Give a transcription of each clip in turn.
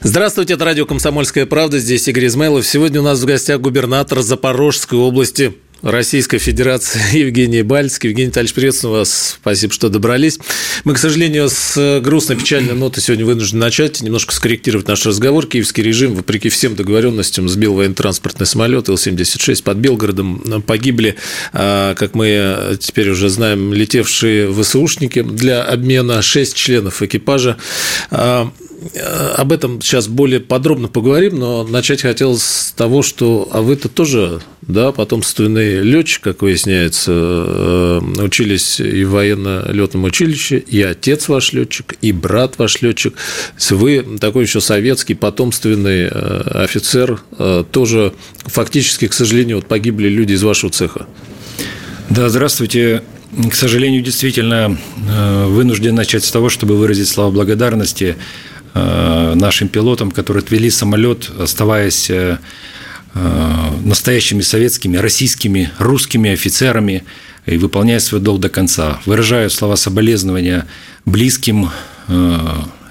Здравствуйте, это радио «Комсомольская правда». Здесь Игорь Измайлов. Сегодня у нас в гостях губернатор Запорожской области Российской Федерации Евгений Бальский. Евгений Витальевич, приветствую вас. Спасибо, что добрались. Мы, к сожалению, с грустной, печальной ноты сегодня вынуждены начать, немножко скорректировать наш разговор. Киевский режим, вопреки всем договоренностям, сбил военно-транспортный самолет Ил-76 под Белгородом. Погибли, а, как мы теперь уже знаем, летевшие ВСУшники для обмена 6 членов экипажа. А, об этом сейчас более подробно поговорим, но начать хотелось с того, что а вы-то тоже, да, потомственный летчик, как выясняется, э, учились и в военно-летном училище, и отец ваш летчик, и брат ваш летчик. Вы такой еще советский потомственный э, офицер, э, тоже фактически, к сожалению, вот погибли люди из вашего цеха. Да, здравствуйте. К сожалению, действительно вынужден начать с того, чтобы выразить слова благодарности Э, нашим пилотам, которые отвели самолет, оставаясь э, э, настоящими советскими, российскими, русскими офицерами и выполняя свой долг до конца. Выражаю слова соболезнования близким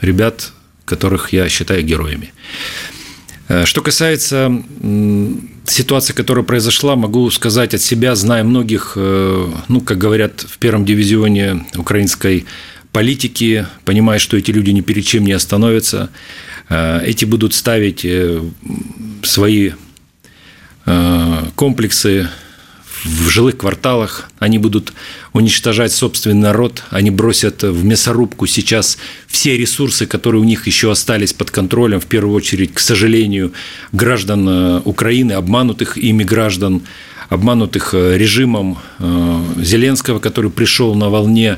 ребят, которых я считаю героями. Что касается ситуации, которая произошла, могу сказать от себя, зная многих, ну, как говорят в первом дивизионе украинской политики, понимая, что эти люди ни перед чем не остановятся, э, эти будут ставить э, свои э, комплексы в жилых кварталах, они будут уничтожать собственный народ, они бросят в мясорубку сейчас все ресурсы, которые у них еще остались под контролем, в первую очередь, к сожалению, граждан Украины, обманутых ими граждан, обманутых режимом Зеленского, который пришел на волне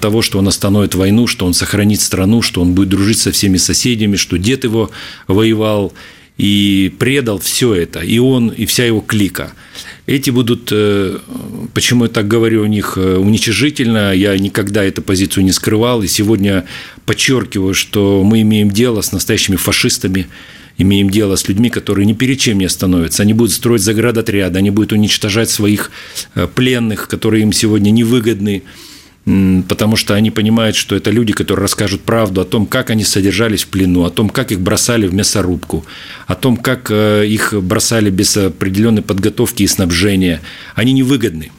того, что он остановит войну, что он сохранит страну, что он будет дружить со всеми соседями, что дед его воевал и предал все это, и он, и вся его клика. Эти будут, э, почему я так говорю у них, э, уничижительно, я никогда эту позицию не скрывал, и сегодня подчеркиваю, что мы имеем дело с настоящими фашистами, имеем дело с людьми, которые ни перед чем не остановятся. Они будут строить заградотряды, они будут уничтожать своих пленных, которые им сегодня невыгодны потому что они понимают, что это люди, которые расскажут правду о том, как они содержались в плену, о том, как их бросали в мясорубку, о том, как э, их бросали без определенной подготовки и снабжения. Они невыгодны,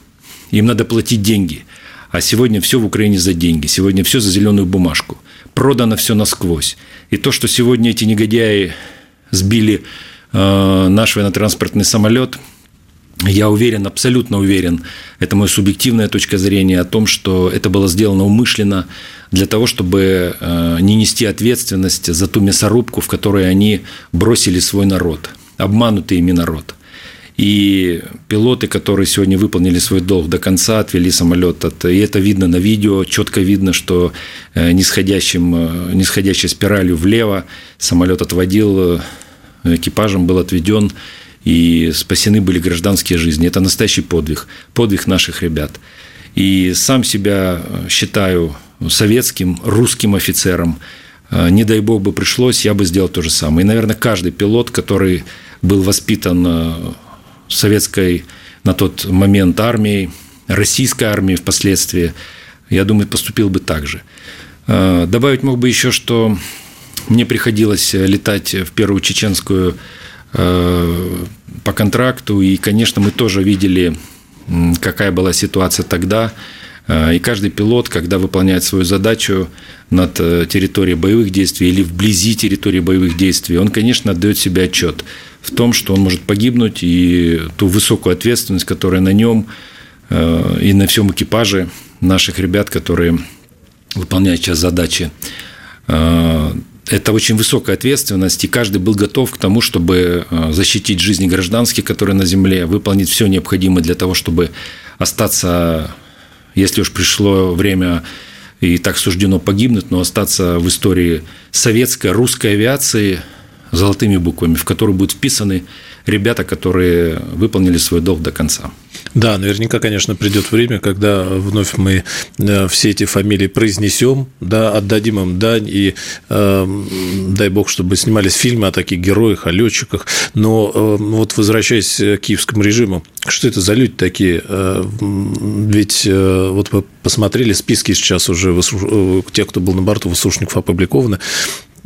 им надо платить деньги. А сегодня все в Украине за деньги, сегодня все за зеленую бумажку. Продано все насквозь. И то, что сегодня эти негодяи сбили э, наш военно-транспортный самолет – я уверен, абсолютно уверен, это моя субъективная точка зрения о том, что это было сделано умышленно для того, чтобы э, не нести ответственность за ту мясорубку, в которой они бросили свой народ, обманутый ими народ. И пилоты, которые сегодня выполнили свой долг до конца, отвели самолет. От, и это видно на видео, четко видно, что э, нисходящим, э, нисходящей спиралью влево самолет отводил, экипажем был отведен и спасены были гражданские жизни. Это настоящий подвиг, подвиг наших ребят. И сам себя считаю советским, русским офицером. А, не дай бог бы пришлось, я бы сделал то же самое. И, наверное, каждый пилот, который был воспитан а, советской на тот момент армией, российской армией впоследствии, я думаю, поступил бы так же. Добавить мог бы еще, что мне приходилось летать в первую чеченскую Э, по контракту. И, конечно, мы тоже видели, какая была ситуация тогда. Э, и каждый пилот, когда выполняет свою задачу над э, территорией боевых действий или вблизи территории боевых действий, он, конечно, отдает себе отчет в том, что он может погибнуть, и ту высокую ответственность, которая на нем и на всем экипаже наших ребят, которые выполняют сейчас задачи это очень высокая ответственность, и каждый был готов к тому, чтобы э, защитить жизни гражданских, которые на земле, выполнить все необходимое для того, чтобы остаться, если уж пришло время и так суждено погибнуть, но остаться в истории советской, русской авиации, золотыми буквами, в который будут вписаны ребята, которые выполнили свой долг до конца. Да, наверняка, конечно, придет время, когда вновь мы э, все эти фамилии произнесем, да, отдадим им дань, и э, дай бог, чтобы снимались фильмы о таких героях, о летчиках. Но э, вот возвращаясь к киевскому режиму, что это за люди такие? Э, ведь э, вот мы посмотрели списки сейчас уже э, тех, кто был на борту, Высушников опубликованы.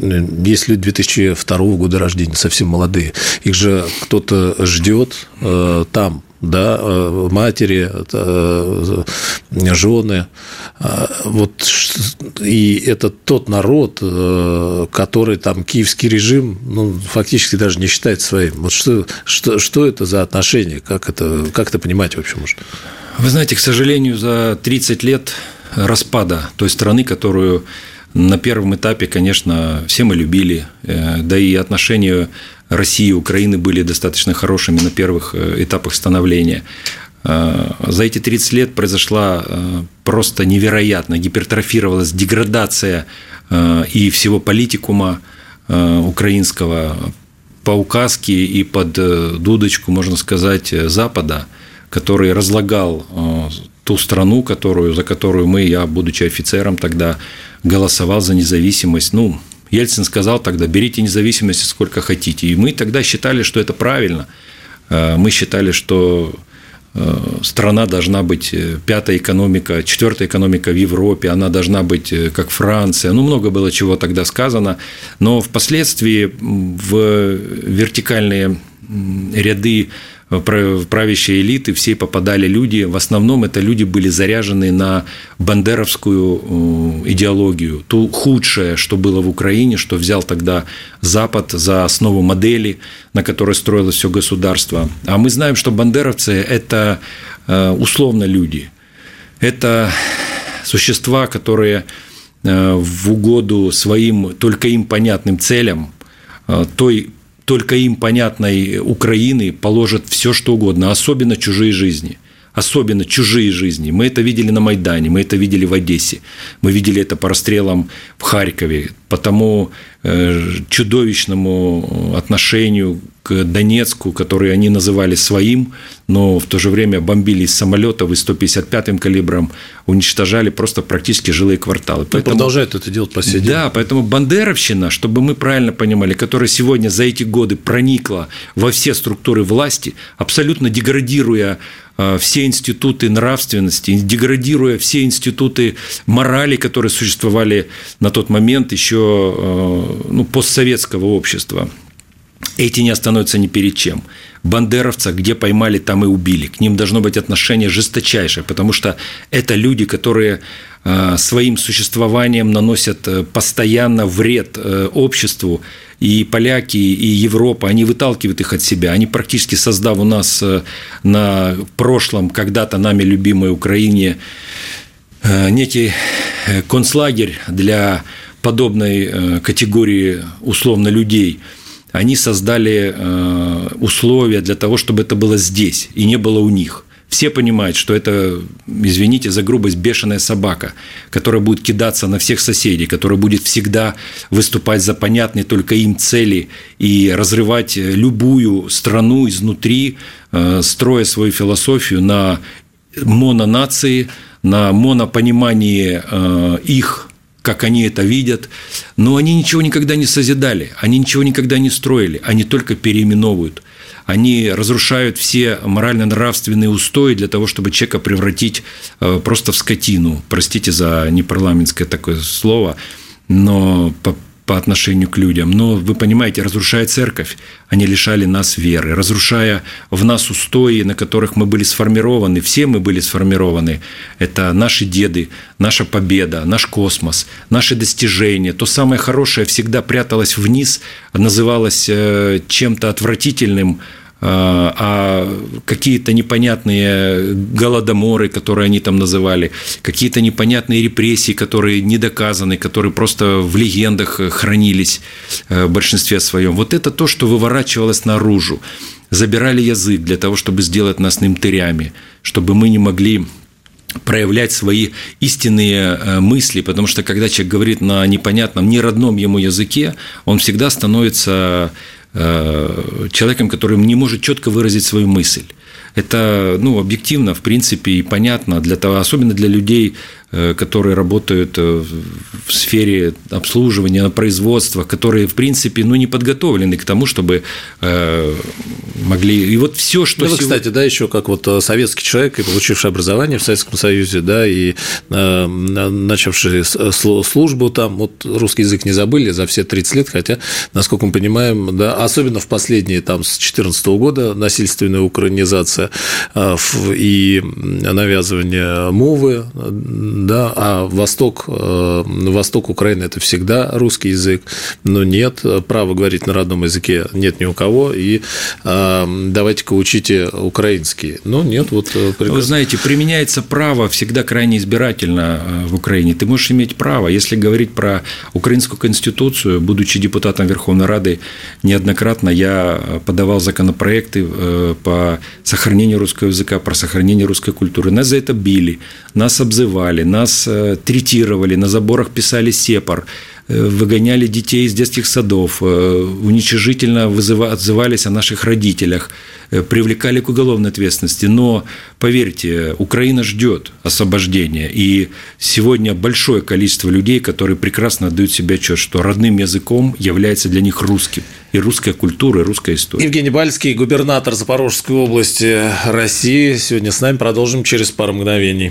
Есть люди 2002 года рождения, совсем молодые. Их же кто-то ждет э, там, да, э, матери, э, жены. Вот, и это тот народ, который там киевский режим ну, фактически даже не считает своим. Вот что, что, что это за отношения? Как это, как это понимать вообще можно? Вы знаете, к сожалению, за 30 лет распада той страны, которую на первом этапе, конечно, все мы любили, э, да и отношения России и Украины были достаточно хорошими на первых э, этапах становления. Э, за эти 30 лет произошла просто невероятно, гипертрофировалась деградация и всего политикума украинского по указке и под дудочку, можно сказать, Запада, который разлагал ту страну, которую, за которую мы, я, будучи офицером тогда, голосовал за независимость. Ну, Ельцин сказал тогда, берите независимость сколько хотите. И мы тогда считали, что это правильно. Э, мы считали, что э, страна должна быть э, пятая экономика, четвертая экономика в Европе, она должна быть как Франция. Ну, много было чего тогда сказано. Но впоследствии в вертикальные ряды в правящие элиты все попадали люди, в основном это люди были заряжены на бандеровскую э, идеологию, то худшее, что было в Украине, что взял тогда Запад за основу модели, на которой строилось все государство. А мы знаем, что бандеровцы – это э, условно люди, это существа, которые э, в угоду своим только им понятным целям, той только им понятной Украины положат все, что угодно, особенно чужие жизни – особенно чужие жизни. Мы это видели на Майдане, мы это видели в Одессе, мы видели это по расстрелам в Харькове, по тому э, чудовищному отношению к Донецку, который они называли своим, но в то же время бомбили из самолетов и 155-м калибром, уничтожали просто практически жилые кварталы. Поэтому, продолжают это делать по сей день. Да, поэтому бандеровщина, чтобы мы правильно понимали, которая сегодня за эти годы проникла во все структуры власти, абсолютно деградируя э, все институты нравственности, деградируя все институты морали, которые существовали на тот момент еще э, ну, постсоветского общества эти не остановятся ни перед чем. Бандеровца, где поймали, там и убили. К ним должно быть отношение жесточайшее, потому что это люди, которые э, своим существованием наносят э, постоянно вред э, обществу. И поляки, и Европа, они выталкивают их от себя. Они практически создав у нас на прошлом, когда-то нами любимой Украине, некий концлагерь для подобной категории условно людей – они создали э, условия для того, чтобы это было здесь и не было у них. Все понимают, что это, извините за грубость, бешеная собака, которая будет кидаться на всех соседей, которая будет всегда выступать за понятные только им цели и разрывать любую страну изнутри, э, строя свою философию на мононации, на монопонимании э, их как они это видят, но они ничего никогда не созидали, они ничего никогда не строили, они только переименовывают. Они разрушают все морально-нравственные устои для того, чтобы человека превратить э, просто в скотину. Простите за непарламентское такое слово, но по отношению к людям. Но вы понимаете, разрушая церковь, они лишали нас веры, разрушая в нас устои, на которых мы были сформированы, все мы были сформированы. Это наши деды, наша победа, наш космос, наши достижения. То самое хорошее всегда пряталось вниз, называлось э, чем-то отвратительным, а, а какие-то непонятные голодоморы, которые они там называли, какие-то непонятные репрессии, которые не доказаны, которые просто в легендах хранились э, в большинстве своем. Вот это то, что выворачивалось наружу. Забирали язык для того, чтобы сделать нас нымтырями, чтобы мы не могли проявлять свои истинные э, мысли, потому что когда человек говорит на непонятном, неродном ему языке, он всегда становится человеком, который не может четко выразить свою мысль. Это ну, объективно, в принципе, и понятно, для того, особенно для людей, Э, которые работают э, в сфере обслуживания, производства, которые, в принципе, ну, не подготовлены к тому, чтобы э, могли... И вот все, что... Ну, кстати, да, еще как вот советский человек, и получивший образование в Советском Союзе, да, и начавший службу там, вот русский язык не забыли за все 30 лет, хотя, насколько мы понимаем, да, особенно в последние, там, с 2014 года насильственная украинизация и навязывание мовы, да, а Восток, э, Восток Украины – это всегда русский язык, но нет, права говорить на родном языке нет ни у кого, и э, давайте-ка учите украинский. Но нет, вот э, прекрасно. Вы знаете, применяется право всегда крайне избирательно в Украине. Ты можешь иметь право, если говорить про украинскую конституцию, будучи депутатом Верховной Рады, неоднократно я подавал законопроекты по сохранению русского языка, про сохранение русской культуры. Нас за это били, нас обзывали, нас э, третировали, на заборах писали сепар, э, выгоняли детей из детских садов, э, уничижительно отзывались о наших родителях, привлекали к уголовной ответственности. Но, поверьте, Украина ждет освобождения. И сегодня большое количество людей, которые прекрасно отдают себе отчет, что родным языком является для них русским. И русская культура, и русская история. Евгений Бальский, губернатор Запорожской области России. Сегодня с нами продолжим через пару мгновений.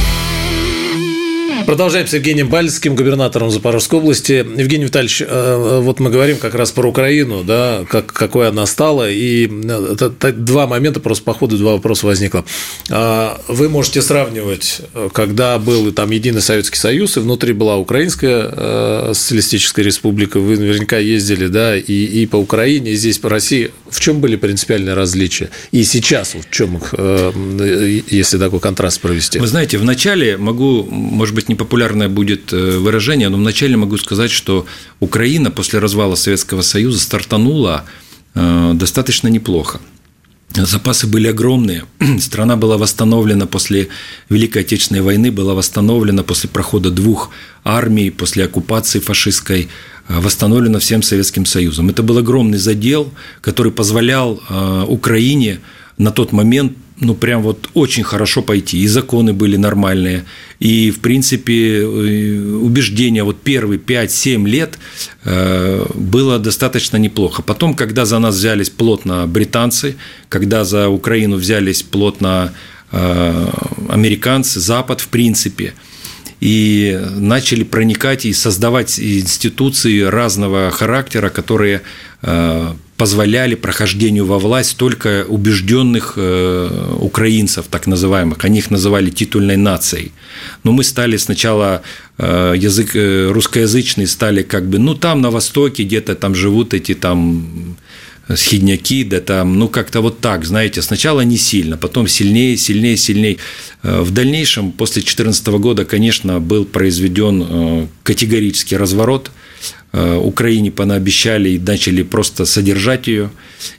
Продолжаем с Евгением Бальским, губернатором Запорожской области. Евгений Витальевич, э, вот мы говорим как раз про Украину, да, как, какой она стала, и э, это, два момента, просто по ходу два вопроса возникло. А, вы можете сравнивать, когда был там Единый Советский Союз, и внутри была Украинская э, социалистическая республика, вы наверняка ездили, да, и, и по Украине, и здесь по России. В чем были принципиальные различия? И сейчас в чем их, если такой контраст провести? Вы знаете, вначале могу, может быть, непопулярное будет э, выражение, но вначале могу сказать, что Украина после развала Советского Союза стартанула э, достаточно неплохо. Запасы были огромные. Страна была восстановлена после Великой Отечественной войны, была восстановлена после прохода двух армий, после оккупации фашистской, э, восстановлена всем Советским Союзом. Это был огромный задел, который позволял Украине на тот момент ну, прям вот очень хорошо пойти. И законы были нормальные, и, в принципе, э, убеждения вот первые 5-7 лет э, было достаточно неплохо. Потом, когда за нас взялись плотно британцы, когда за Украину взялись плотно э, американцы, Запад, в принципе, и начали проникать и создавать институции разного характера, которые позволяли прохождению во власть только убежденных э, украинцев, так называемых. Они их называли титульной нацией. Но мы стали сначала э, язык э, русскоязычный стали как бы, ну там на востоке где-то там живут эти там схидняки, да там, ну как-то вот так, знаете, сначала не сильно, потом сильнее, сильнее, сильнее. В дальнейшем, после 2014 года, конечно, был произведен категорический разворот – Э, Украине понаобещали и начали просто содержать ее.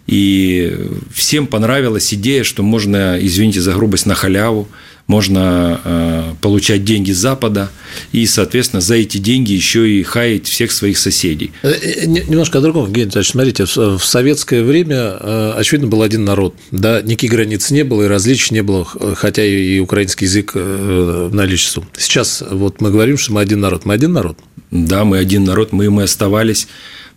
И всем понравилась идея, что можно, извините за грубость, на халяву, можно э, получать деньги с Запада и, соответственно, за эти деньги еще и хаять всех своих соседей. Э, немножко о другом, Евгений Анатольевич. Смотрите, в советское время, очевидно, был один народ. Да, никаких границ не было, и различий не было, хотя и украинский язык наличествовал. Сейчас вот мы говорим, что мы один народ. Мы один народ? Да, мы один народ, мы, мы оставались.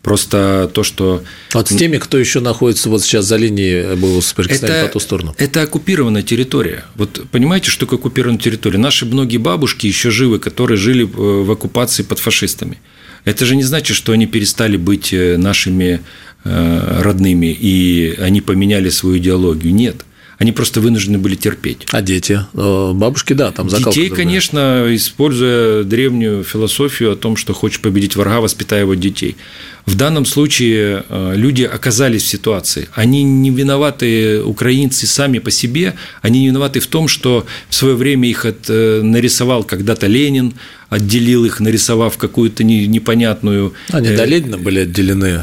Просто то, что… Вот с теми, кто еще находится вот сейчас за линией боевого соприкосновения это, по ту сторону. Это оккупированная территория. Вот понимаете, что такое оккупированная территория? Наши многие бабушки еще живы, которые жили э, в оккупации под фашистами. Это же не значит, что они перестали быть э, нашими э, родными, и они поменяли свою идеологию. Нет они просто вынуждены были терпеть. А дети? Э, бабушки, да, там закалка. Детей, другая. конечно, используя древнюю философию о том, что хочешь победить врага, воспитай его детей. В данном случае э, люди оказались в ситуации. Они не виноваты, украинцы сами по себе, они не виноваты в том, что в свое время их нарисовал когда-то Ленин, отделил их, нарисовав какую-то непонятную... Они до Ленина были отделены?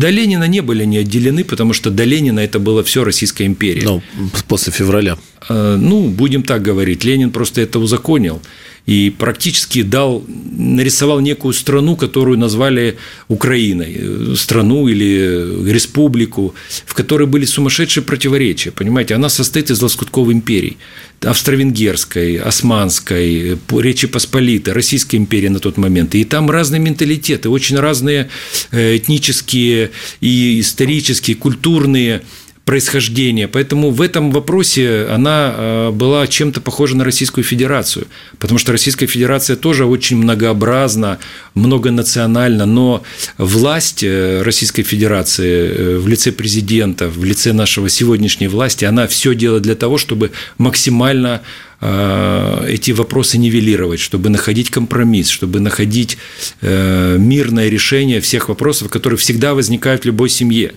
До Ленина не были не отделены, потому что до Ленина это было все Российская империя. Ну, после февраля. Ну, будем так говорить, Ленин просто это узаконил и практически дал, нарисовал некую страну, которую назвали Украиной, страну или республику, в которой были сумасшедшие противоречия, понимаете, она состоит из лоскутков империй, австро-венгерской, османской, Речи Посполитой, Российской империи на тот момент, и там разные менталитеты, очень разные э, этнические и исторические, культурные происхождения. Поэтому в этом вопросе она э, была чем-то похожа на Российскую Федерацию, потому что Российская Федерация тоже очень многообразна, многонациональна, но власть э, Российской Федерации э, в лице президента, в лице нашего сегодняшней власти, она все делает для того, чтобы максимально эти вопросы нивелировать, чтобы находить компромисс, чтобы находить мирное решение всех вопросов, которые всегда возникают в любой семье.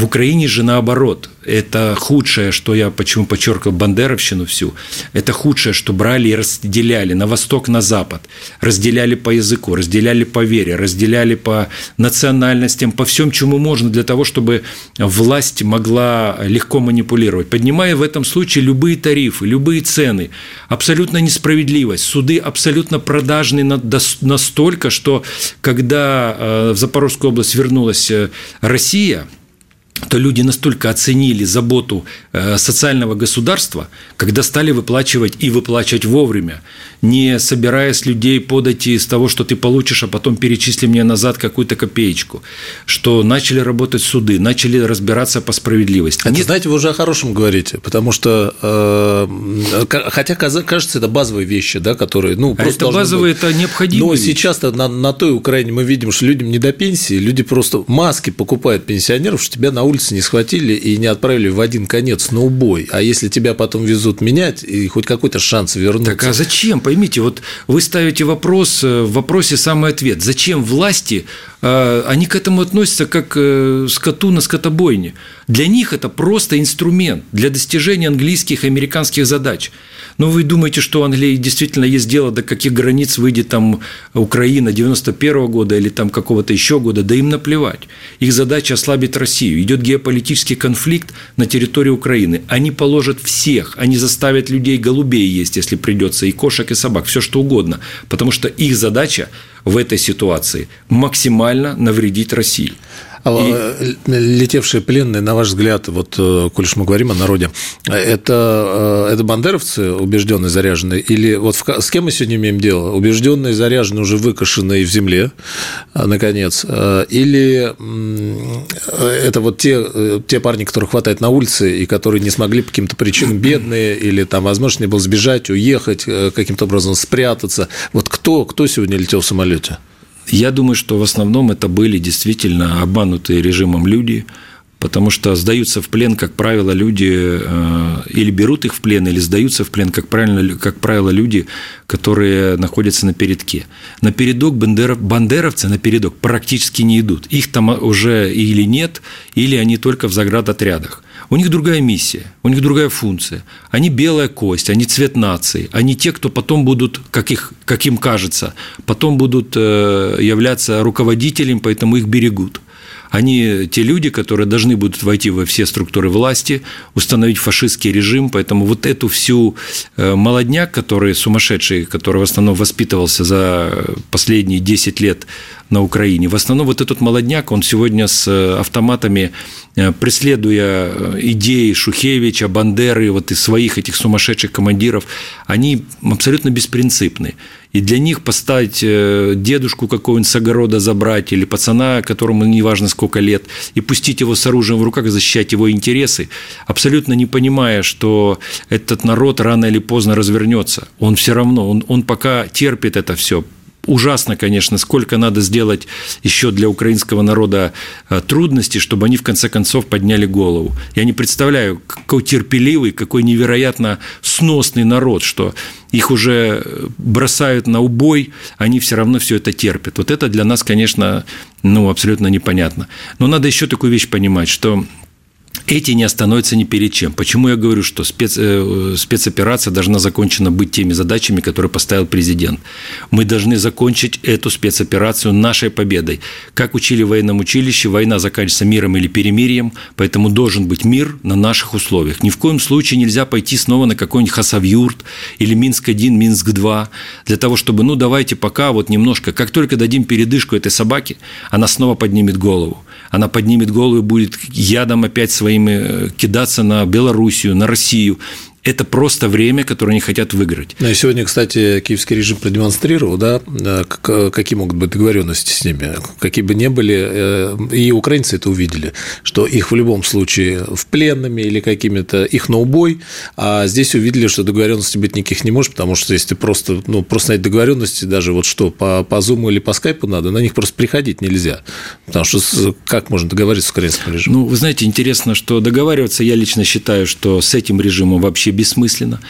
В Украине же наоборот. Это худшее, что я почему подчеркивал бандеровщину всю. Это худшее, что брали и разделяли на восток, на запад. Разделяли по языку, разделяли по вере, разделяли по национальностям, по всем, чему можно для того, чтобы власть могла легко манипулировать. Поднимая в этом случае любые тарифы, любые цены. Абсолютно несправедливость. Суды абсолютно продажные настолько, что когда э, в Запорожскую область вернулась э, Россия – то люди настолько оценили заботу э, социального государства, когда стали выплачивать и выплачивать вовремя, не собирая с людей подати из того, что ты получишь, а потом перечисли мне назад какую-то копеечку, что начали работать суды, начали разбираться по справедливости. Это, Нет... знаете, вы уже о хорошем говорите, потому что, э, хотя кажется, это базовые вещи, да, которые, ну, а просто это базовые, быть. это необходимо. Но сейчас-то на, на той Украине мы видим, что людям не до пенсии, люди просто маски покупают пенсионеров, что тебя на улице не схватили и не отправили в один конец на убой. А если тебя потом везут менять, и хоть какой-то шанс вернуться. Так а зачем? Поймите, вот вы ставите вопрос, э, в вопросе самый ответ. Зачем власти а, они к этому относятся как к э, скоту на скотобойне. Для них это просто инструмент для достижения английских и американских задач. Но вы думаете, что у Англии действительно есть дело, до каких границ выйдет там Украина 91 -го года или там какого-то еще года, да им наплевать. Их задача ослабить Россию. Идет геополитический конфликт на территории Украины. Они положат всех, они заставят людей голубей есть, если придется, и кошек, и собак, все что угодно. Потому что их задача в этой ситуации максимально навредить России. А и... Э, летевшие пленные, на ваш взгляд, вот, э, коль уж мы говорим о народе, это, э, это бандеровцы убежденные, заряженные? Или вот в, с кем мы сегодня имеем дело? Убежденные, заряженные, уже выкашенные в земле, наконец? Или это вот те, те парни, которых хватает на улице и которые не смогли по каким-то причинам бедные, или там возможность не было сбежать, уехать, каким-то образом спрятаться? Вот кто, кто сегодня летел в самолете? Я думаю, что в основном это были действительно обманутые режимом люди, потому что сдаются в плен, как правило, люди, э, или берут их в плен, или сдаются в плен, как, правильно, как правило, люди, которые находятся на передке. На передок бандеров, бандеровцы на передок практически не идут. Их там уже или нет, или они только в заградотрядах. У них другая миссия, у них другая функция. Они белая кость, они цвет нации, они те, кто потом будут, как, их, как им кажется, потом будут э, являться руководителем, поэтому их берегут. Они те люди, которые должны будут войти во все структуры власти, установить фашистский режим, поэтому вот эту всю э, молодняк, который сумасшедший, который в основном воспитывался за последние 10 лет на Украине, в основном вот этот молодняк, он сегодня с автоматами, э, преследуя идеи Шухевича, Бандеры, вот и своих этих сумасшедших командиров, они абсолютно беспринципны. И для них поставить э, дедушку какого-нибудь с огорода забрать или пацана, которому неважно сколько лет, и пустить его с оружием в руках, защищать его интересы, абсолютно не понимая, что этот народ рано или поздно развернется. Он все равно, он, он пока терпит это все, ужасно, конечно, сколько надо сделать еще для украинского народа э, трудностей, чтобы они в конце концов подняли голову. Я не представляю, какой терпеливый, какой невероятно сносный народ, что их уже э, бросают на убой, они все равно все это терпят. Вот это для нас, конечно, ну, абсолютно непонятно. Но надо еще такую вещь понимать, что эти не остановятся ни перед чем. Почему я говорю, что спец, э, спецоперация должна закончена быть теми задачами, которые поставил президент? Мы должны закончить эту спецоперацию нашей победой. Как учили в военном училище, война заканчивается миром или перемирием, поэтому должен быть мир на наших условиях. Ни в коем случае нельзя пойти снова на какой-нибудь Хасавюрт или Минск-1, Минск-2, для того, чтобы, ну, давайте пока вот немножко, как только дадим передышку этой собаке, она снова поднимет голову она поднимет голову и будет ядом опять своими э, кидаться на Белоруссию, на Россию это просто время, которое они хотят выиграть. Ну и сегодня, кстати, киевский режим продемонстрировал, да, какие могут быть договоренности с ними, какие бы ни были, э, и украинцы это увидели, что их в любом случае в пленными или какими-то их на убой, а здесь увидели, что договоренности быть никаких не может, потому что если ты просто, ну, просто на эти договоренности, даже вот что, по, по Zoom или по скайпу надо, на них просто приходить нельзя, потому что как можно договориться с украинским режимом? Ну, вы знаете, интересно, что договариваться я лично считаю, что с этим режимом вообще вообще бессмысленно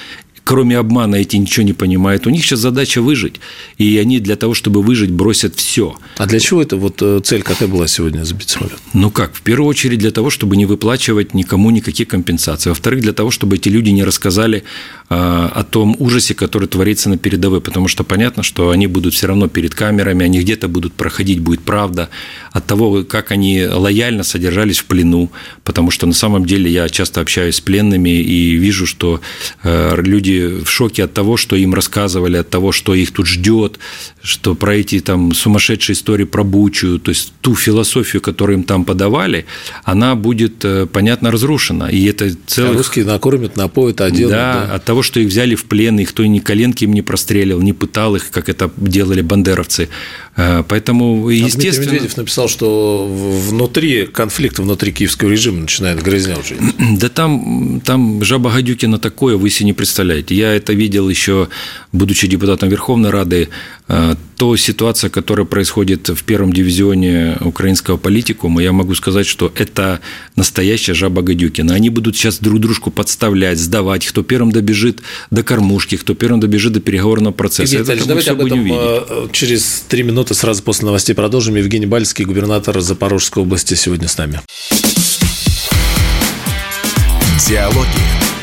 кроме обмана эти ничего не понимают. У них сейчас задача выжить, и они для того, чтобы выжить, бросят все. А для чего это вот э, цель какая была сегодня забить самолет? Ну как, в первую очередь для того, чтобы не выплачивать никому никакие компенсации. Во-вторых, для того, чтобы эти люди не рассказали а, о том ужасе, который творится на передовой, потому что понятно, что они будут все равно перед камерами, они где-то будут проходить, будет правда от того, как они лояльно содержались в плену, потому что на самом деле я часто общаюсь с пленными и вижу, что э, люди в шоке от того, что им рассказывали, от того, что их тут ждет, что про эти там сумасшедшие истории про Бучу, то есть ту философию, которую им там подавали, она будет, э, понятно, разрушена. И это целых... А русские накормят, напоят, оденут. Да, да, от того, что их взяли в плен, их кто ни коленки им не прострелил, не пытал их, как это делали бандеровцы. Э, поэтому, а естественно... Дмитрий Медведев написал, что внутри конфликта, внутри киевского режима начинает грязня уже. Да там, там жаба Гадюкина такое, вы себе не представляете. Я это видел еще, будучи депутатом Верховной Рады, э, то ситуация, которая происходит в первом дивизионе украинского политикума, я могу сказать, что это настоящая жаба Гадюкина. Они будут сейчас друг дружку подставлять, сдавать, кто первым добежит до кормушки, кто первым добежит до переговорного процесса. Евгений это давайте об этом э, через три минуты сразу после новостей продолжим. Евгений Бальский, губернатор Запорожской области, сегодня с нами. Диалоги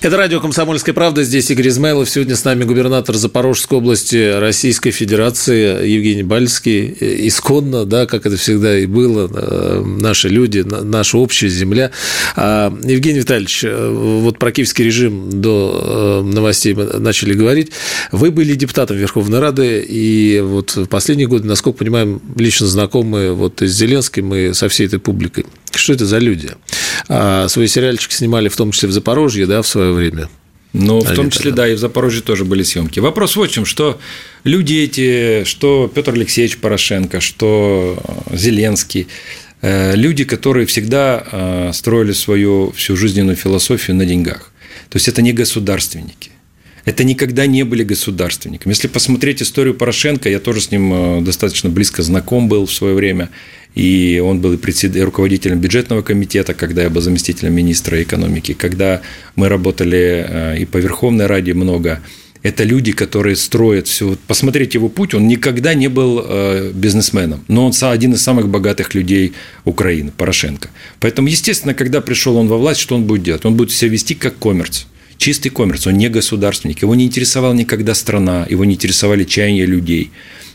Это радио «Комсомольская правда». Здесь Игорь Измайлов. Сегодня с нами губернатор Запорожской области Российской Федерации Евгений Бальский. Исконно, да, как это всегда и было, э, наши люди, наша общая земля. А, Евгений Витальевич, э, вот про киевский режим до э, новостей мы начали говорить. Вы были депутатом Верховной Рады, и вот в последние годы, насколько понимаем, лично знакомы вот с Зеленским и со всей этой публикой. Что это за люди? А, свой сериальчик снимали в том числе в Запорожье, да, в свое время. Ну, в том числе, да, и в Запорожье тоже были съемки. Вопрос в чем, что люди эти, что Петр Алексеевич Порошенко, что Зеленский, э, люди, которые всегда э, строили свою всю жизненную философию на деньгах. То есть это не государственники. Это никогда не были государственниками. Если посмотреть историю Порошенко, я тоже с ним э, достаточно близко знаком был в свое время и он был и руководителем бюджетного комитета, когда я был заместителем министра экономики, когда мы работали э, и по Верховной Раде много. Это люди, которые строят все. Посмотрите его путь, он никогда не был э, бизнесменом, но он один из самых богатых людей Украины, Порошенко. Поэтому, естественно, когда пришел он во власть, что он будет делать? Он будет себя вести как коммерц чистый коммерц, он не государственник, его не интересовала никогда страна, его не интересовали чаяния людей.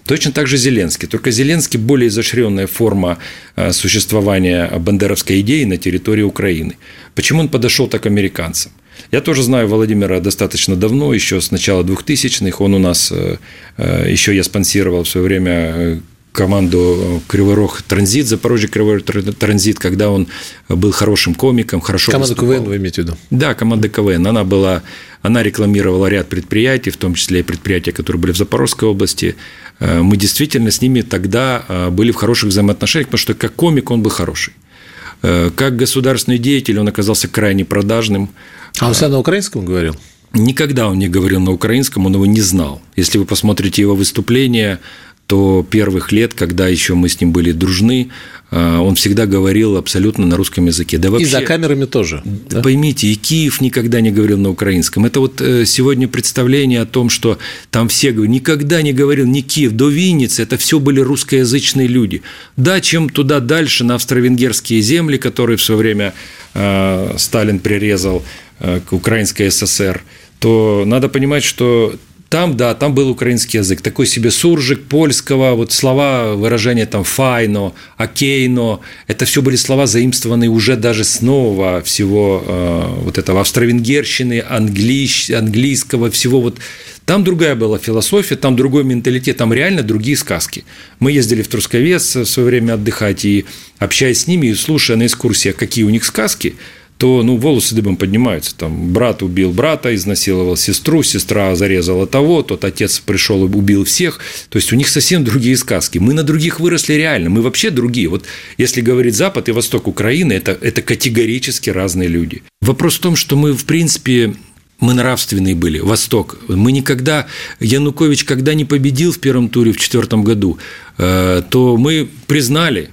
Точно так же Зеленский. Только Зеленский более изощренная форма э, существования бандеровской идеи на территории Украины. Почему он подошел так американцам? Я тоже знаю Владимира достаточно давно, еще с начала 2000-х. Он у нас, э, э, еще я спонсировал в свое время команду Кривой Рог Транзит, Запорожье Кривой Транзит, когда он был хорошим комиком, хорошо Команда КВН вы имеете в виду? Да, команда КВН. Она была, она рекламировала ряд предприятий, в том числе и предприятия, которые были в Запорожской области. Э, мы действительно с ними тогда э, были в хороших взаимоотношениях, потому что как комик он был хороший. Э, как государственный деятель он оказался крайне продажным. А он всегда на украинском говорил? Никогда он не говорил на украинском, он его не знал. Если вы посмотрите его выступления, то первых лет, когда еще мы с ним были дружны, а, он всегда говорил абсолютно на русском языке. Да вообще, и за камерами тоже. Да? Поймите, и Киев никогда не говорил на украинском. Это вот э, сегодня представление о том, что там все говорят, никогда не говорил ни Киев, до Винницы, это все были русскоязычные люди. Да, чем туда дальше, на австро-венгерские земли, которые в свое время э, Сталин прирезал э, к Украинской ССР, то надо понимать, что там, да, там был украинский язык, такой себе суржик польского, вот слова, выражения там файно, окейно, это все были слова, заимствованные уже даже с нового всего э, вот этого австро-венгерщины, английш, английского всего. Вот там другая была философия, там другой менталитет, там реально другие сказки. Мы ездили в Трусковец в свое время отдыхать, и общаясь с ними, и слушая на экскурсиях, какие у них сказки – то ну, волосы дыбом поднимаются. Там брат убил брата, изнасиловал сестру, сестра зарезала того, тот отец пришел и убил всех. То есть у них совсем другие сказки. Мы на других выросли реально, мы вообще другие. Вот если говорить Запад и Восток Украины, это, это категорически разные люди. Вопрос в том, что мы, в принципе, мы нравственные были, Восток. Мы никогда, Янукович, когда не победил в первом туре в четвертом году, э, то мы признали,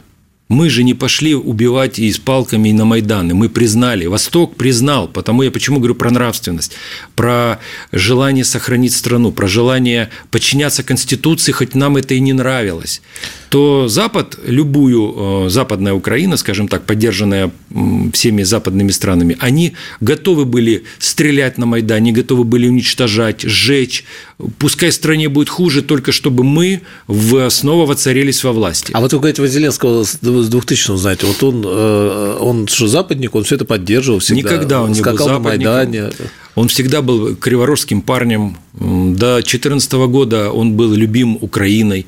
мы же не пошли убивать и с палками и на Майданы. Мы признали. Восток признал. Потому я почему говорю про нравственность, про желание сохранить страну, про желание подчиняться Конституции, хоть нам это и не нравилось то Запад, любую э, западная Украина, скажем так, поддержанная всеми западными странами, они готовы были стрелять на Майдане, готовы были уничтожать, сжечь. Пускай стране будет хуже, только чтобы мы снова воцарились во власти. А вот вы говорите, Зеленского с 2000 знаете, вот он, э, он что, западник, он все это поддерживал всегда? Никогда он не был западником. на Майдане. Он всегда был криворожским парнем. До 2014 года он был любим Украиной.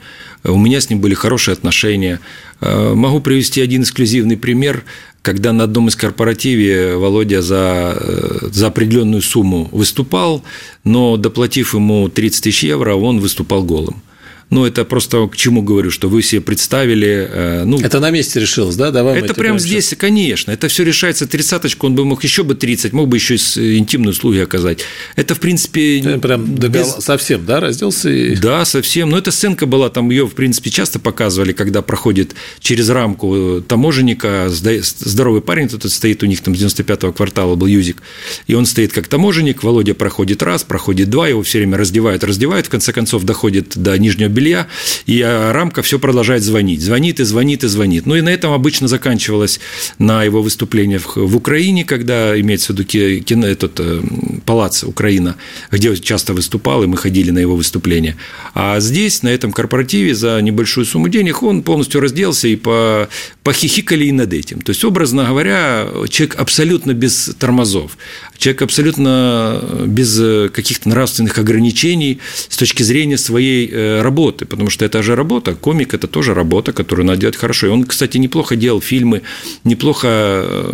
У меня с ним были хорошие отношения. Э, могу привести один эксклюзивный пример, когда на одном из корпоративе Володя за, э, за определенную сумму выступал, но доплатив ему 30 тысяч евро, он выступал голым. Ну, это просто к чему говорю, что вы себе представили. Э, ну, это на месте решилось, да? Давай это прямо здесь, сейчас. конечно. Это все решается тридцаточку, он бы мог еще бы 30, мог бы еще и интимные услуги оказать. Это, в принципе... Это прям без... совсем, да, разделся? И... Да, совсем. Но эта сценка была, там ее, в принципе, часто показывали, когда проходит через рамку таможенника, здоровый парень, тут стоит у них там с 95-го квартала был Юзик, и он стоит как таможенник, Володя проходит раз, проходит два, его все время раздевают, раздевают, в конце концов доходит до нижнего белья, и а, рамка все продолжает звонить. Звонит и звонит и звонит. Ну и на этом обычно заканчивалось на его выступлениях в Украине, когда имеется в виду кино, этот э, палац Украина, где он часто выступал, и мы ходили на его выступления. А здесь, на этом корпоративе, за небольшую сумму денег он полностью разделся и по, похихикали и над этим. То есть, образно говоря, человек абсолютно без тормозов, человек абсолютно без каких-то нравственных ограничений с точки зрения своей э, работы работы, потому что это же работа. Комик – это тоже работа, которую надо делать хорошо. И он, кстати, неплохо делал фильмы, неплохо,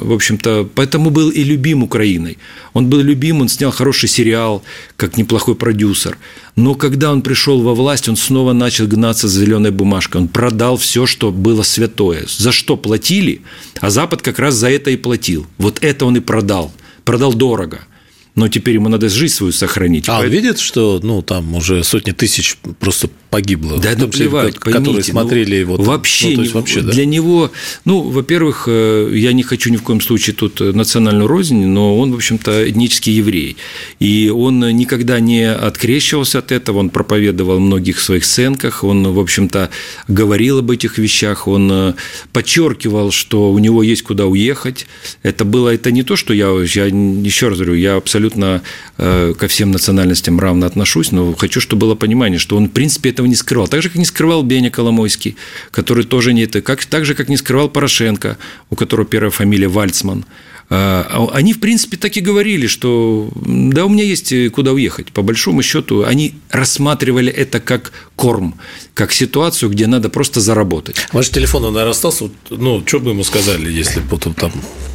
в общем-то, поэтому был и любим Украиной. Он был любим, он снял хороший сериал, как неплохой продюсер. Но когда он пришел во власть, он снова начал гнаться за зеленой бумажкой. Он продал все, что было святое. За что платили, а Запад как раз за это и платил. Вот это он и продал. Продал дорого – но теперь ему надо жизнь свою сохранить. А он видит, что ну, там уже сотни тысяч просто погибло? Да, ну, плевать, которые поймите, смотрели его. Ну, вообще, ну, есть, вообще да? для него, ну, во-первых, э, я не хочу ни в коем случае тут национальную рознь, но он, в общем-то, этнический еврей. И он никогда не открещивался от этого, он проповедовал в многих своих сценках, он, в общем-то, говорил об этих вещах, он э, подчеркивал, что у него есть куда уехать. Это было, это не то, что я, я еще раз говорю, я абсолютно э, ко всем национальностям равно отношусь, но хочу, чтобы было понимание, что он, в принципе, этого не скрывал. Так же, как не скрывал Беня Коломойский, который тоже не это, как, так же, как не скрывал Порошенко, у которого первая фамилия Вальцман. Э, а они, в принципе, так и говорили, что да, у меня есть куда уехать. По большому счету, они рассматривали это как корм, как ситуацию, где надо просто заработать. Ваш телефон, наверное, остался. Ну, что бы ему сказали, если бы там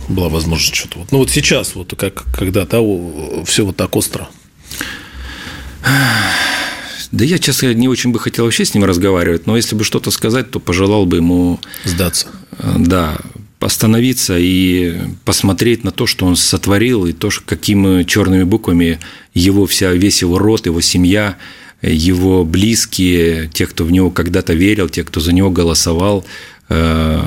была возможность что-то. Ну вот сейчас, вот как когда то все вот так остро. Да я, честно, не очень бы хотел вообще с ним разговаривать, но если бы что-то сказать, то пожелал бы ему... Сдаться. Да, остановиться и посмотреть на то, что он сотворил, и то, какими черными буквами его вся, весь его род, его семья его близкие, те, кто в него когда-то верил, те, кто за него голосовал, Э,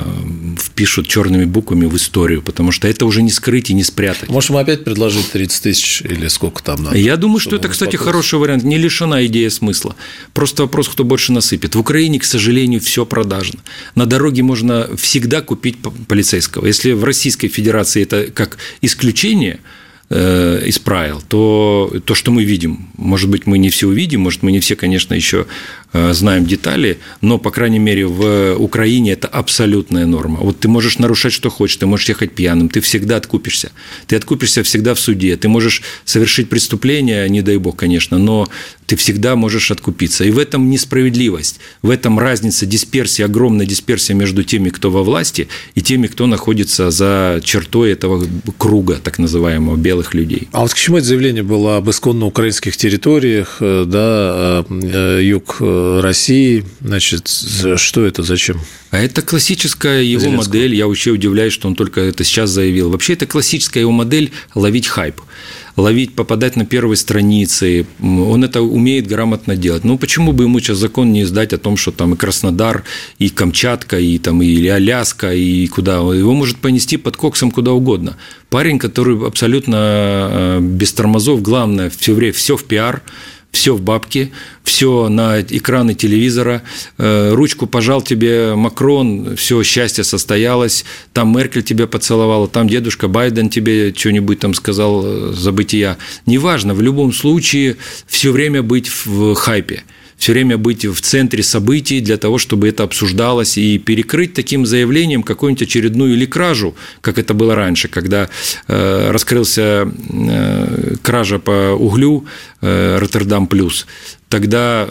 впишут черными буквами в историю, потому что это уже не скрыть и не спрятать. Может, мы опять предложить 30 тысяч или сколько там надо? Я думаю, что это, кстати, хороший вариант. Не лишена идея смысла. Просто вопрос, кто больше насыпет. В Украине, к сожалению, все продажно. На дороге можно всегда купить полицейского. Если в Российской Федерации это как исключение – Э, из правил, то то, что мы видим, может быть, мы не все увидим, может, мы не все, конечно, еще знаем детали, но, по крайней мере, в Украине это абсолютная норма. Вот ты можешь нарушать, что хочешь, ты можешь ехать пьяным, ты всегда откупишься. Ты откупишься всегда в суде, ты можешь совершить преступление, не дай бог, конечно, но ты всегда можешь откупиться. И в этом несправедливость, в этом разница, дисперсия, огромная дисперсия между теми, кто во власти, и теми, кто находится за чертой этого круга, так называемого, белых людей. А вот к чему это заявление было об исконно украинских территориях, э, да, э, юг э, России, значит, что это, зачем? А это классическая его Зеленского. модель. Я вообще удивляюсь, что он только это сейчас заявил. Вообще, это классическая его модель ловить хайп ловить, попадать на первые страницы. Он это умеет грамотно делать. Ну, почему бы ему сейчас закон не издать о том, что там и Краснодар, и Камчатка, и там и Аляска, и куда? Его может понести под коксом куда угодно. Парень, который абсолютно э, без тормозов, главное, все время все в пиар, все в бабке, все на экраны телевизора, э, ручку пожал тебе Макрон, все, счастье состоялось, там Меркель тебя поцеловала, там дедушка Байден тебе что-нибудь там сказал э, за бытия. Неважно, в любом случае все время быть в хайпе все время быть в центре событий для того, чтобы это обсуждалось и перекрыть таким заявлением какую-нибудь очередную или кражу, как это было раньше, когда э, раскрылся э, кража по углю э, Роттердам плюс тогда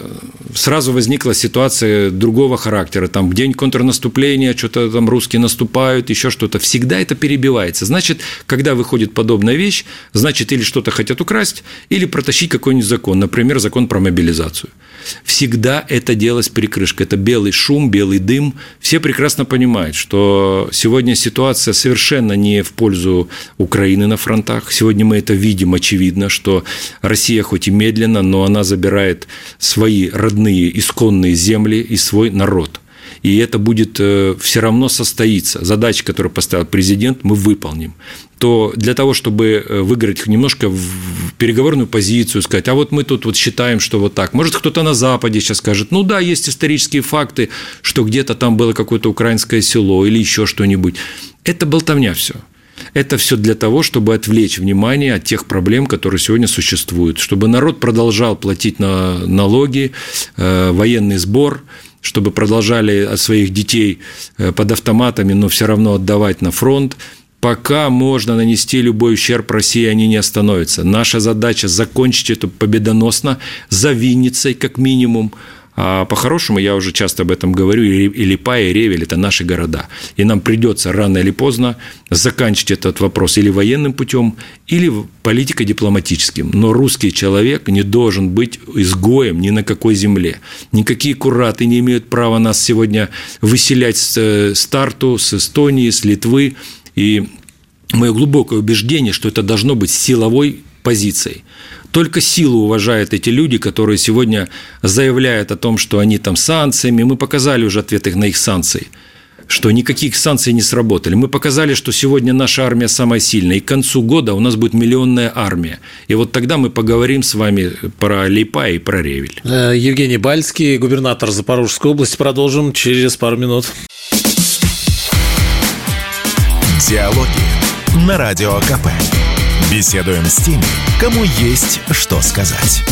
сразу возникла ситуация другого характера. Там в день контрнаступления что-то там русские наступают, еще что-то. Всегда это перебивается. Значит, когда выходит подобная вещь, значит, или что-то хотят украсть, или протащить какой-нибудь закон, например, закон про мобилизацию. Всегда это делалось прикрышкой. Это белый шум, белый дым. Все прекрасно понимают, что сегодня ситуация совершенно не в пользу Украины на фронтах. Сегодня мы это видим очевидно, что Россия хоть и медленно, но она забирает свои родные исконные земли и свой народ. И это будет э, все равно состоится. Задача, которую поставил президент, мы выполним. То для того, чтобы э, выиграть немножко в переговорную позицию, сказать, а вот мы тут вот считаем, что вот так. Может, кто-то на Западе сейчас скажет, ну да, есть исторические факты, что где-то там было какое-то украинское село или еще что-нибудь. Это болтовня все. Это все для того, чтобы отвлечь внимание от тех проблем, которые сегодня существуют, чтобы народ продолжал платить на налоги, э, военный сбор, чтобы продолжали своих детей э, под автоматами, но все равно отдавать на фронт. Пока можно нанести любой ущерб России, они не остановятся. Наша задача закончить это победоносно, за Винницей как минимум, а по-хорошему, я уже часто об этом говорю, и Липа, и Ревель – это наши города. И нам придется рано или поздно заканчивать этот вопрос или военным путем, или политико-дипломатическим. Но русский человек не должен быть изгоем ни на какой земле. Никакие кураты не имеют права нас сегодня выселять с старту, с Эстонии, с Литвы. И мое глубокое убеждение, что это должно быть силовой позицией. Только силу уважают эти люди, которые сегодня заявляют о том, что они там санкциями. Мы показали уже ответы на их санкции что никаких санкций не сработали. Мы показали, что сегодня наша армия самая сильная, и к концу года у нас будет миллионная армия. И вот тогда мы поговорим с вами про Липа и про Ревель. Э, Евгений Бальский, губернатор Запорожской области. Продолжим через пару минут. Диалоги на Радио КП. Беседуем с теми, кому есть что сказать.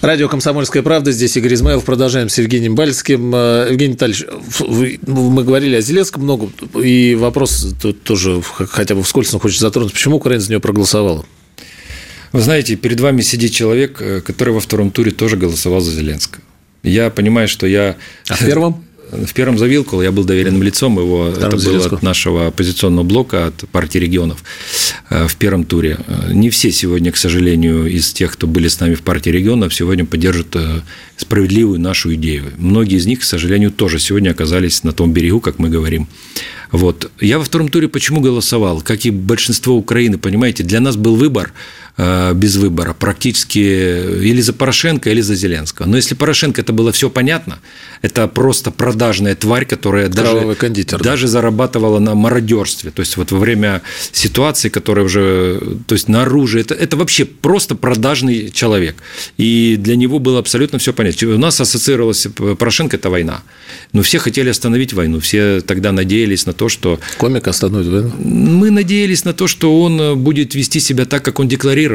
Радио «Комсомольская правда». Здесь Игорь Измаилов. Продолжаем с Евгением Бальским. Э, Евгений Витальевич, мы говорили о Зеленском много, и вопрос тут тоже хотя бы вскользь хочется затронуть. Почему Украина за него проголосовала? Вы знаете, перед вами сидит человек, э, который во втором туре тоже голосовал за Зеленского. Я понимаю, что я... А в первом? В первом за Вилкул я был доверенным лицом его, Втором это было от нашего оппозиционного блока, от партии регионов э, в первом туре. Не все сегодня, к сожалению, из тех, кто были с нами в партии регионов, сегодня поддержат э, справедливую нашу идею. Многие из них, к сожалению, тоже сегодня оказались на том берегу, как мы говорим. Вот. Я во втором туре почему голосовал? Как и большинство Украины, понимаете, для нас был выбор без выбора, практически или за Порошенко, или за Зеленского. Но если Порошенко это было все понятно, это просто продажная тварь, которая даже, кондитер, даже зарабатывала на мародерстве. То есть вот во время ситуации, которая уже, то есть на оружие, это, это вообще просто продажный человек. И для него было абсолютно все понятно. У нас ассоциировалось Порошенко – это война. Но все хотели остановить войну. Все тогда надеялись на то, что... Комик остановит войну? Мы надеялись на то, что он будет вести себя так, как он декларировал,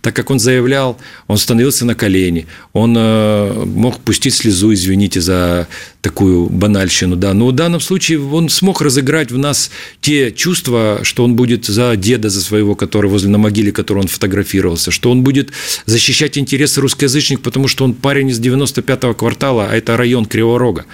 так, как он заявлял. Он становился на колени, он э, мог пустить слезу, извините за такую банальщину, да. Но в данном случае он смог разыграть в нас те чувства, что он будет за деда, за своего, который возле на могиле, который он фотографировался, что он будет защищать интересы русскоязычных, потому что он парень из 95-го квартала, а это район Криворога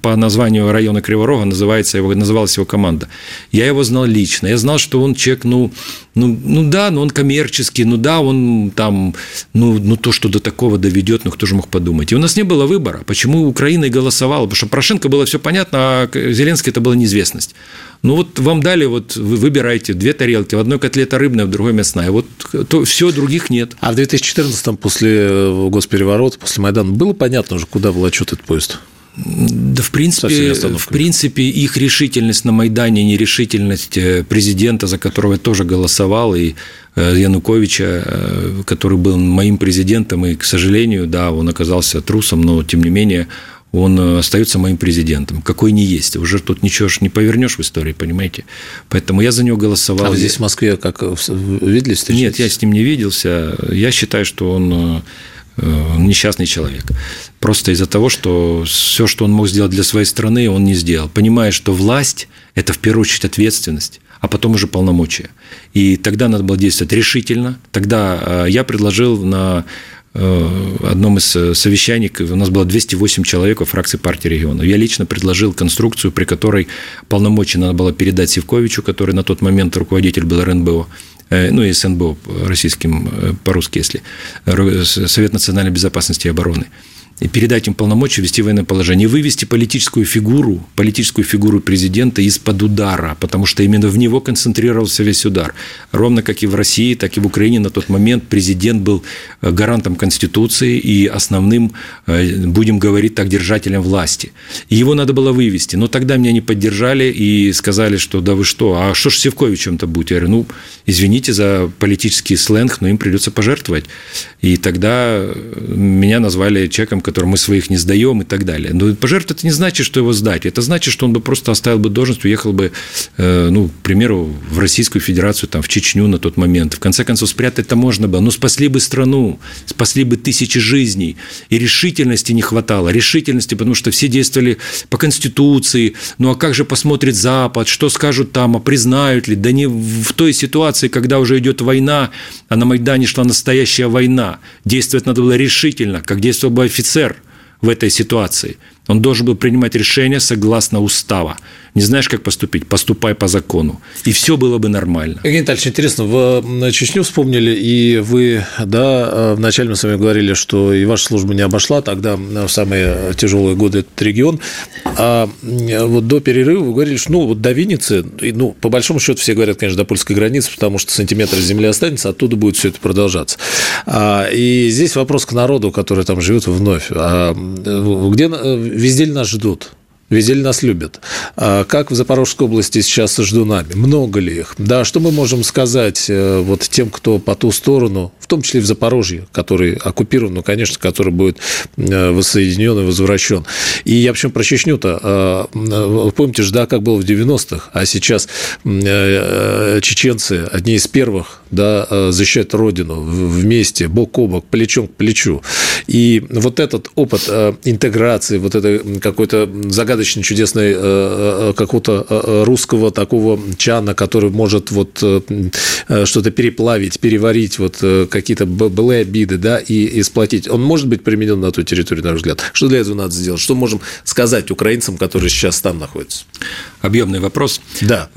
по названию района Криворога называется его, называлась его команда. Я его знал лично. Я знал, что он человек, ну, ну, ну да, но он коммерческий, ну да, он там, ну, ну то, что до такого доведет, ну кто же мог подумать. И у нас не было выбора. Почему Украина и голосовала? Потому что Порошенко было все понятно, а Зеленский это была неизвестность. Ну вот вам дали, вот вы выбираете две тарелки, в одной котлета рыбная, в другой мясная. Вот то, все, других нет. А в 2014-м после э, госпереворота, после Майдана было понятно уже, куда волочет этот поезд? Да, в принципе, в принципе, их решительность на Майдане, нерешительность э, президента, за которого я тоже голосовал, и э, Януковича, э, который был моим президентом, и, к сожалению, да, он оказался трусом, но, тем не менее, он остается моим президентом, какой не есть. Уже тут ничего ж не повернешь в истории, понимаете? Поэтому я за него голосовал. А здесь в Москве как видели? Нет, я с ним не виделся. Я считаю, что он несчастный человек. Просто из-за того, что все, что он мог сделать для своей страны, он не сделал. Понимая, что власть – это в первую очередь ответственность, а потом уже полномочия. И тогда надо было действовать решительно. Тогда э, я предложил на э, одном из совещаний, у нас было 208 человек во фракции партии регионов. Я лично предложил конструкцию, при которой полномочия надо было передать Севковичу, который на тот момент руководитель был РНБО, Э, ну и СНБО российским э, по-русски, если, Совет национальной безопасности и обороны и передать им полномочия вести военное положение, вывести политическую фигуру, политическую фигуру президента из-под удара, потому что именно в него концентрировался весь удар. Ровно как и в России, так и в Украине на тот момент президент был э, гарантом Конституции и основным, э, будем говорить так, держателем власти. И его надо было вывести. Но тогда меня не поддержали и сказали, что да вы что, а что ж Севковичем-то будет? Я говорю, ну, извините за политический сленг, но им придется пожертвовать. И тогда меня назвали человеком, которым мы своих не сдаем и так далее. Но пожертвовать это не значит, что его сдать. Это значит, что он бы просто оставил бы должность, уехал бы, э, ну, к примеру, в Российскую Федерацию, там, в Чечню на тот момент. В конце концов, спрятать это можно было. Но спасли бы страну, спасли бы тысячи жизней. И решительности не хватало. Решительности, потому что все действовали по Конституции. Ну, а как же посмотрит Запад, что скажут там, а признают ли? Да не в той ситуации, когда уже идет война, а на Майдане шла настоящая война. Действовать надо было решительно, как действовал бы офицер офицер в этой ситуации. Он должен был принимать решения согласно устава. Не знаешь, как поступить? Поступай по закону. И все было бы нормально. Евгений Витальевич, интересно, в Чечню вспомнили, и вы, да, э, вначале мы с вами говорили, что и ваша служба не обошла тогда в самые тяжелые годы этот регион. А вот до перерыва вы говорили, что ну, вот до Винницы, ну, по большому счету все говорят, конечно, до польской границы, потому что сантиметр земли останется, оттуда будет все это продолжаться. А, и здесь вопрос к народу, который там живет вновь. А где, э, везде нас ждут? Везде ли нас любят? А как в Запорожской области сейчас со ждунами? Много ли их? Да, что мы можем сказать э, вот тем, кто по ту сторону, в том числе в Запорожье, который оккупирован, ну, конечно, который будет э, воссоединен и возвращен. И я почему про Чечню-то? А, вы помните же, да, как было в 90-х, а сейчас э, чеченцы одни из первых да, защищают Родину вместе, бок о бок, плечом к плечу. И вот этот опыт интеграции, вот это какой-то загадочный загадочно чудесной э, э, какого-то э, русского такого чана, который может вот что-то переплавить, переварить, вот какие-то былые обиды, да, и, и сплотить. Он может быть применен на ту территорию, на ваш взгляд? Что для этого надо сделать? Что можем сказать украинцам, которые сейчас там находятся? Объемный вопрос. Да.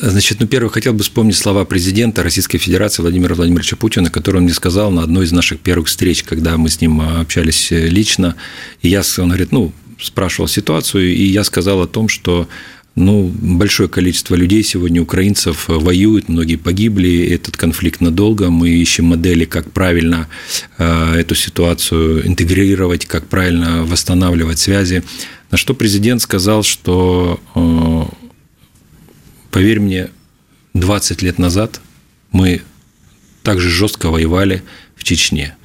Значит, ну, первое, хотел бы вспомнить слова президента Российской Федерации Владимира Владимировича Путина, который он мне сказал на одной из наших первых встреч, когда мы с ним общались лично. И я, он говорит, ну, спрашивал ситуацию, и я сказал о том, что ну, большое количество людей сегодня, украинцев, воюют, многие погибли, этот конфликт надолго, мы ищем модели, как правильно э, эту ситуацию интегрировать, как правильно восстанавливать связи. На что президент сказал, что, э, поверь мне, 20 лет назад мы также жестко воевали в Чечне.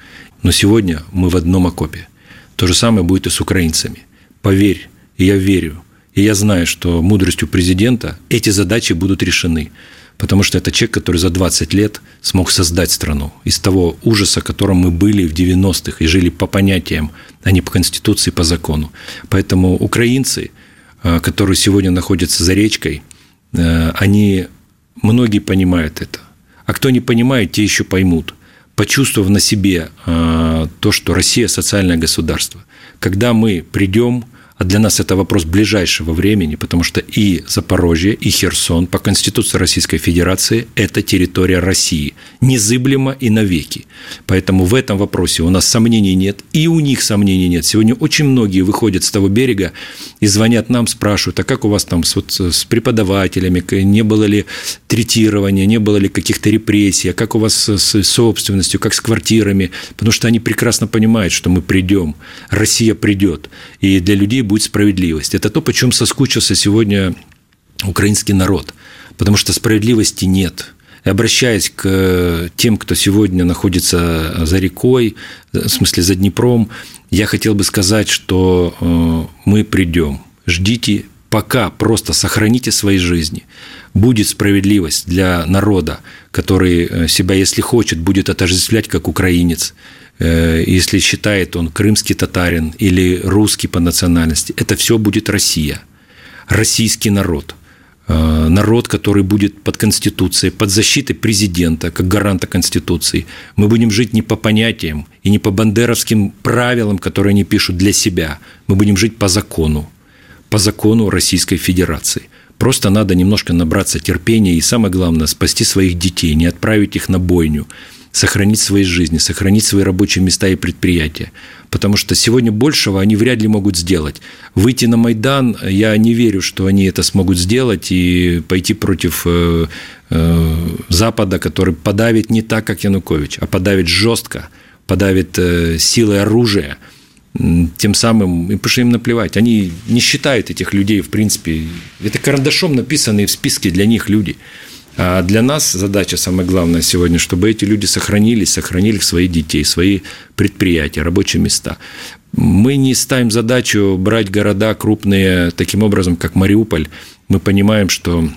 Но сегодня мы в одном окопе. То же самое будет и с украинцами. Поверь, и я верю, и я знаю, что мудростью президента эти задачи будут решены. Потому что это человек, который за 20 лет смог создать страну из того ужаса, в котором мы были в 90-х и жили по понятиям, а не по Конституции, по закону. Поэтому украинцы, э, которые сегодня находятся за речкой, э, они, многие понимают это. А кто не понимает, те еще поймут, почувствовав на себе э, то, что Россия – социальное государство. Когда мы придем а для нас это вопрос ближайшего времени, потому что и Запорожье, и Херсон по Конституции Российской Федерации – это территория России, незыблемо и навеки. Поэтому в этом вопросе у нас сомнений нет, и у них сомнений нет. Сегодня очень многие выходят с того берега и звонят нам, спрашивают, а как у вас там с, вот, с преподавателями, не было ли третирования, не было ли каких-то репрессий, а как у вас с собственностью, как с квартирами, потому что они прекрасно понимают, что мы придем, Россия придет, и для людей будет справедливость. Это то, почему соскучился сегодня украинский народ, потому что справедливости нет. И обращаясь к тем, кто сегодня находится за рекой, в смысле за Днепром, я хотел бы сказать, что э, мы придем. Ждите, пока просто сохраните свои жизни. Будет справедливость для народа, который э, себя, если хочет, будет отождествлять как украинец, Э, если считает он крымский татарин или русский по национальности, это все будет Россия, российский народ э, – народ, который будет под Конституцией, под защитой президента, как гаранта Конституции. Мы будем жить не по понятиям и не по бандеровским правилам, которые они пишут для себя. Мы будем жить по закону, по закону Российской Федерации. Просто надо немножко набраться терпения и, самое главное, спасти своих детей, не отправить их на бойню – сохранить свои жизни, сохранить свои рабочие места и предприятия. Потому что сегодня большего они вряд ли могут сделать. Выйти на Майдан, я не верю, что они это смогут сделать и пойти против э, э, Запада, который подавит не так, как Янукович, а подавит жестко, подавит э, силой оружия, тем самым, потому что им наплевать. Они не считают этих людей, в принципе, это карандашом написанные в списке для них люди. А для нас задача самая главная сегодня, чтобы эти люди сохранились, сохранили своих детей, свои предприятия, рабочие места. Мы не ставим задачу брать города крупные таким образом, как Мариуполь. Мы понимаем, что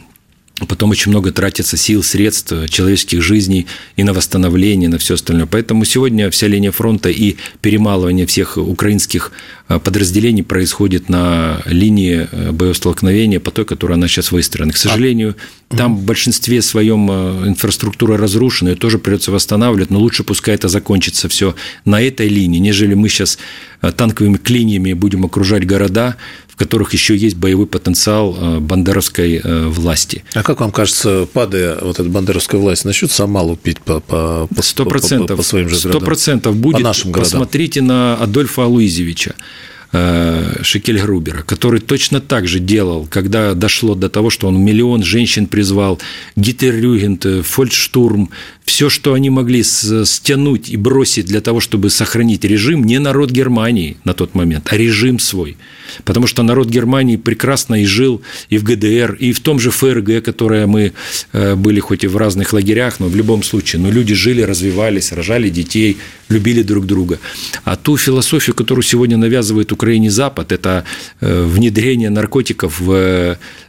Потом очень много тратится сил, средств, человеческих жизней и на восстановление, на все остальное. Поэтому сегодня вся линия фронта и перемалывание всех украинских а, подразделений происходит на линии э, боестолкновения по той, которая она сейчас выстроена. К сожалению, там в большинстве своем э, инфраструктура разрушена, и тоже придется восстанавливать, но лучше пускай это закончится все на этой линии, нежели мы сейчас э, танковыми клиньями будем окружать города, в которых еще есть боевой потенциал э, бандеровской э, власти. А как вам кажется, падая вот эта бандеровская власть, начнет сама лупить по, по, по, 100%, по, по, по своим же городам? Сто процентов будет. По нашим городам. Посмотрите на Адольфа Алуизевича. Э, Шекельгрубера, который точно так же делал, когда дошло до того, что он миллион женщин призвал, Гитлер-Рюгент, Фолькштурм, все, что они могли стянуть и бросить для того, чтобы сохранить режим, не народ Германии на тот момент, а режим свой. Потому что народ Германии прекрасно и жил и в ГДР, и в том же ФРГ, которое мы э, были хоть и в разных лагерях, но в любом случае, но люди жили, развивались, рожали детей, любили друг друга. А ту философию, которую сегодня навязывает Украине Запад, это э, внедрение наркотиков в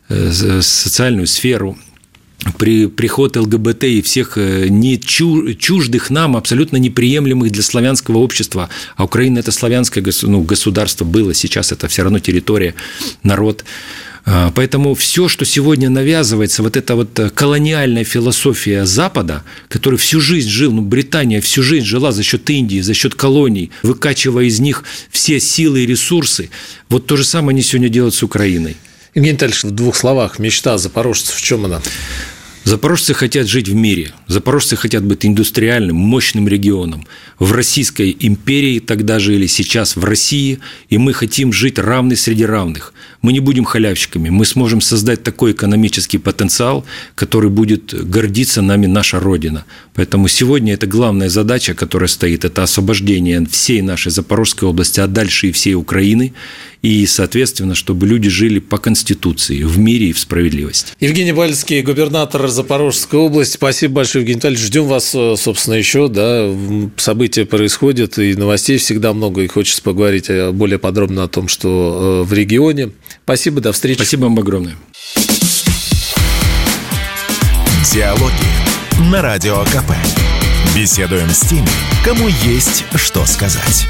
э, социальную сферу, при приход ЛГБТ и всех э, не чуждых нам, абсолютно неприемлемых для славянского общества, а Украина это славянское ну, государство было, сейчас это все равно территория, народ. А, поэтому все, что сегодня навязывается, вот эта вот э, колониальная философия Запада, который всю жизнь жил, ну, Британия всю жизнь жила за счет Индии, за счет колоний, выкачивая из них все силы и ресурсы, вот то же самое они сегодня делают с Украиной. Евгений Витальевич, в двух словах, мечта запорожцев, в чем она? Запорожцы хотят жить в мире. Запорожцы хотят быть индустриальным, мощным регионом. В Российской империи тогда жили, сейчас в России, и мы хотим жить равны среди равных. Мы не будем халявщиками, мы сможем создать такой экономический потенциал, который будет гордиться нами наша Родина. Поэтому сегодня это главная задача, которая стоит, это освобождение всей нашей Запорожской области, а дальше и всей Украины, и, соответственно, чтобы люди жили по Конституции, в мире и в справедливости. Евгений Бальский, губернатор Запорожской области. Спасибо большое, Евгений Витальевич. Ждем вас, э, собственно, еще. Да, события происходят, и новостей всегда много, и хочется поговорить э, более подробно о том, что э, в регионе. Спасибо, до встречи. Спасибо вам огромное. Диалоги на Радио КП. Беседуем с теми, кому есть что сказать.